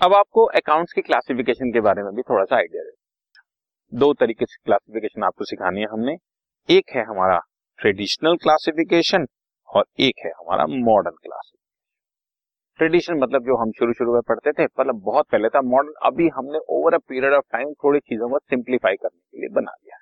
अब आपको अकाउंट्स की क्लासिफिकेशन के बारे में भी थोड़ा सा आइडिया दे दो तरीके से क्लासिफिकेशन आपको सिखानी है हमने। एक है हमारा ट्रेडिशनल क्लासिफिकेशन और एक है हमारा मॉडर्न क्लासिफिकेशन ट्रेडिशनल मतलब जो हम शुरू शुरू में पढ़ते थे मतलब बहुत पहले था मॉडर्न अभी हमने over a period of time थोड़ी चीज़ों को सिंप्लीफाई करने के लिए बना दिया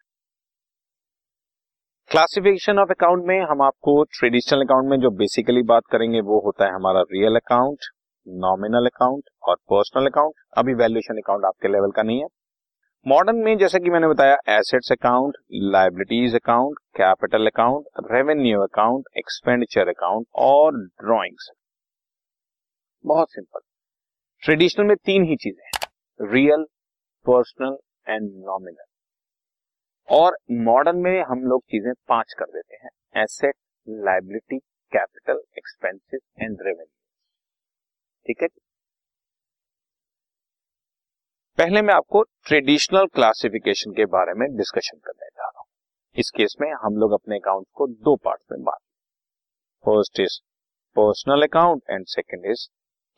क्लासिफिकेशन ऑफ़ अकाउंट में हम आपको ट्रेडिशनल अकाउंट में जो बेसिकली बात करेंगे वो होता है हमारा रियल अकाउंट नॉमिनल अकाउंट और पर्सनल अकाउंट अभी वैल्यूएशन अकाउंट आपके लेवल का नहीं है। मॉडर्न में जैसे कि मैंने बताया assets account liabilities account capital account revenue account expenditure account और ड्रॉइंग्स बहुत सिंपल ट्रेडिशनल में तीन ही चीज़ें रियल पर्सनल एंड नॉमिनल और मॉडर्न में हम लोग चीज़ें पाँच कर देते हैं. Asset liability capital expenses and revenue ठीक है? पहले मैं आपको ट्रेडिशनल क्लासिफिकेशन के बारे में डिस्कशन करने जा रहा हूँ। इस केस में हम लोग अपने अकाउंट को दो पार्ट में बांट first is personal account and second is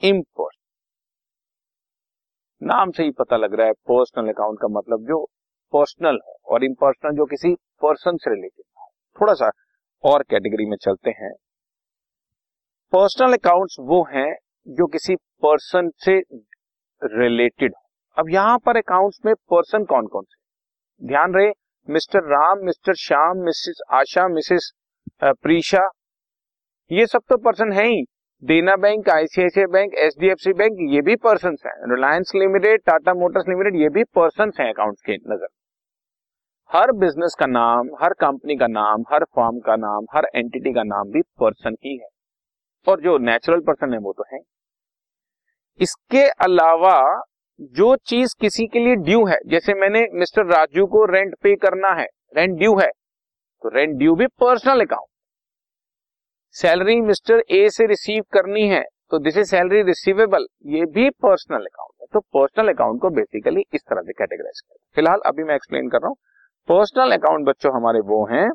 impersonal नाम से ही पता लग रहा है पर्सनल अकाउंट का मतलब जो पर्सनल हो और इम्पर्सनल जो किसी पर्सन से रिलेटेड हो। थोड़ा सा और कैटेगरी में चलते हैं। पर्सनल अकाउंट्स वो हैं जो किसी पर्सन से रिलेटेड हो। अब यहाँ पर अकाउंट्स में पर्सन कौन कौन से ध्यान रहे, mister Ram, mister Shyam, missus Asha, missus Preesha, ये सब तो पर्सन है ही। Dena bank ICICI bank H D F C bank, ये भी पर्सन है। Reliance limited Tata motors limited ये भी पर्सन है अकाउंट्स के नज़र। हर बिज़नेस का नाम, हर कंपनी का नाम, हर फॉर्म का नाम, हर एंटिटी का नाम भी पर्सन ही है। और जो नेचुरल पर्सन है वो तो है। इसके अलावा जो चीज़ किसी के लिए ड्यू है, जैसे मैंने मिस्टर राजू को रेंट पे करना है रेंट ड्यू है तो रेंट ड्यू भी personal account salary mister A से रिसीव करनी है तो दिस इज़ सैलरी रिसीवेबल ये भी पर्सनल अकाउंट है। तो पर्सनल अकाउंट को बेसिकली इस तरह से कैटेगराइज कर। फ़िलहाल अभी मैं एक्सप्लेन कर रहा हूँ। पर्सनल अकाउंट बच्चों हमारे वो हैं,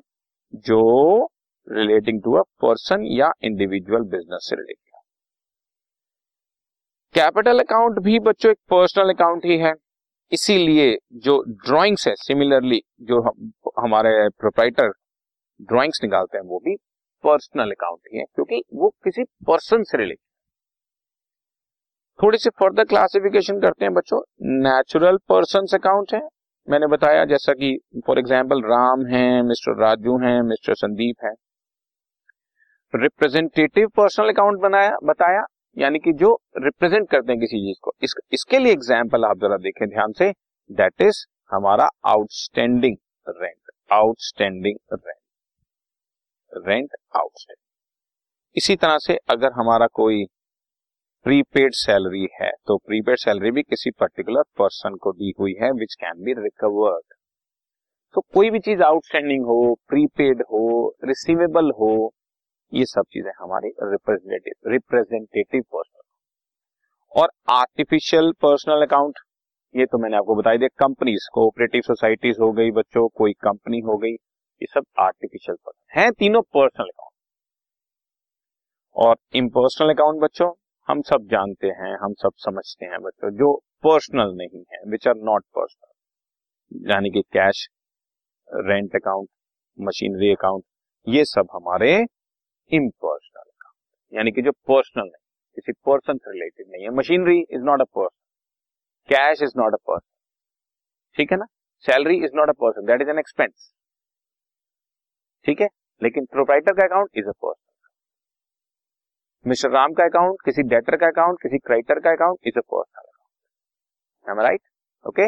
जो रिलेटिंग टू अ पर्सन या इंडिविजुअल बिज़नेस से रिलेटेड कैपिटल अकाउंट भी बच्चों एक पर्सनल अकाउंट ही है। इसीलिए जो ड्राइंग्स है सिमिलरली जो हम, हमारे प्रोप्राइटर ड्राइंग्स निकालते हैं वो भी पर्सनल अकाउंट ही है क्योंकि वो किसी पर्सन से रिलेटेड थोड़ी सी फर्दर क्लासिफिकेशन करते हैं बच्चों। नेचुरल पर्सन अकाउंट है मैंने बताया जैसा कि फॉर एग्ज़ाम्पल राम है मिस्टर राजू है मिस्टर संदीप है। रिप्रेजेंटेटिव पर्सनल अकाउंट बनाया बताया यानी कि जो रिप्रेजेंट करते हैं किसी चीज़ को। इस, इसके लिए एग्ज़ाम्पल आप जरा देखें ध्यान से। दैट इज़ हमारा outstanding rent outstanding rent rent outstanding इसी तरह से अगर हमारा कोई प्रीपेड सैलरी है तो प्रीपेड सैलरी भी किसी पर्टिकुलर पर्सन को दी हुई है विच कैन बी रिकवर्ड तो कोई भी चीज़ आउटस्टैंडिंग हो प्रीपेड हो रिसीवेबल हो ये सब चीज़ें हमारी रिप्रेजेंटेटिव रिप्रेजेंटेटिव पर्सनल और आर्टिफिशियल पर्सनल अकाउंट ये तो मैंने आपको बताई दिया कंपनीज़ कोऑपरेटिव सोसाइटीज हो गई बच्चों, कोई कंपनी हो गई, ये सब आर्टिफिशियल पर्सन है, तीनों पर्सनल अकाउंट और इम्पर्सनल अकाउंट बच्चों, हम सब जानते हैं, हम सब समझते हैं बच्चों, जो पर्सनल नहीं है विच आर नॉट पर्सनल यानी कि cash rent account machinery account ये सब हमारे इम्पर्सनल अकाउंट यानी कि जो पर्सनल नहीं, किसी पर्सन से रिलेटेड नहीं है। Machinery is not a person cash is not a person ठीक है ना? Salary is not a person that is an expense ठीक है? लेकिन प्रोप्राइटर का account is a person mister Ram का अकाउंट किसी डेटर का अकाउंट किसी क्राइटर का account is a personal account right okay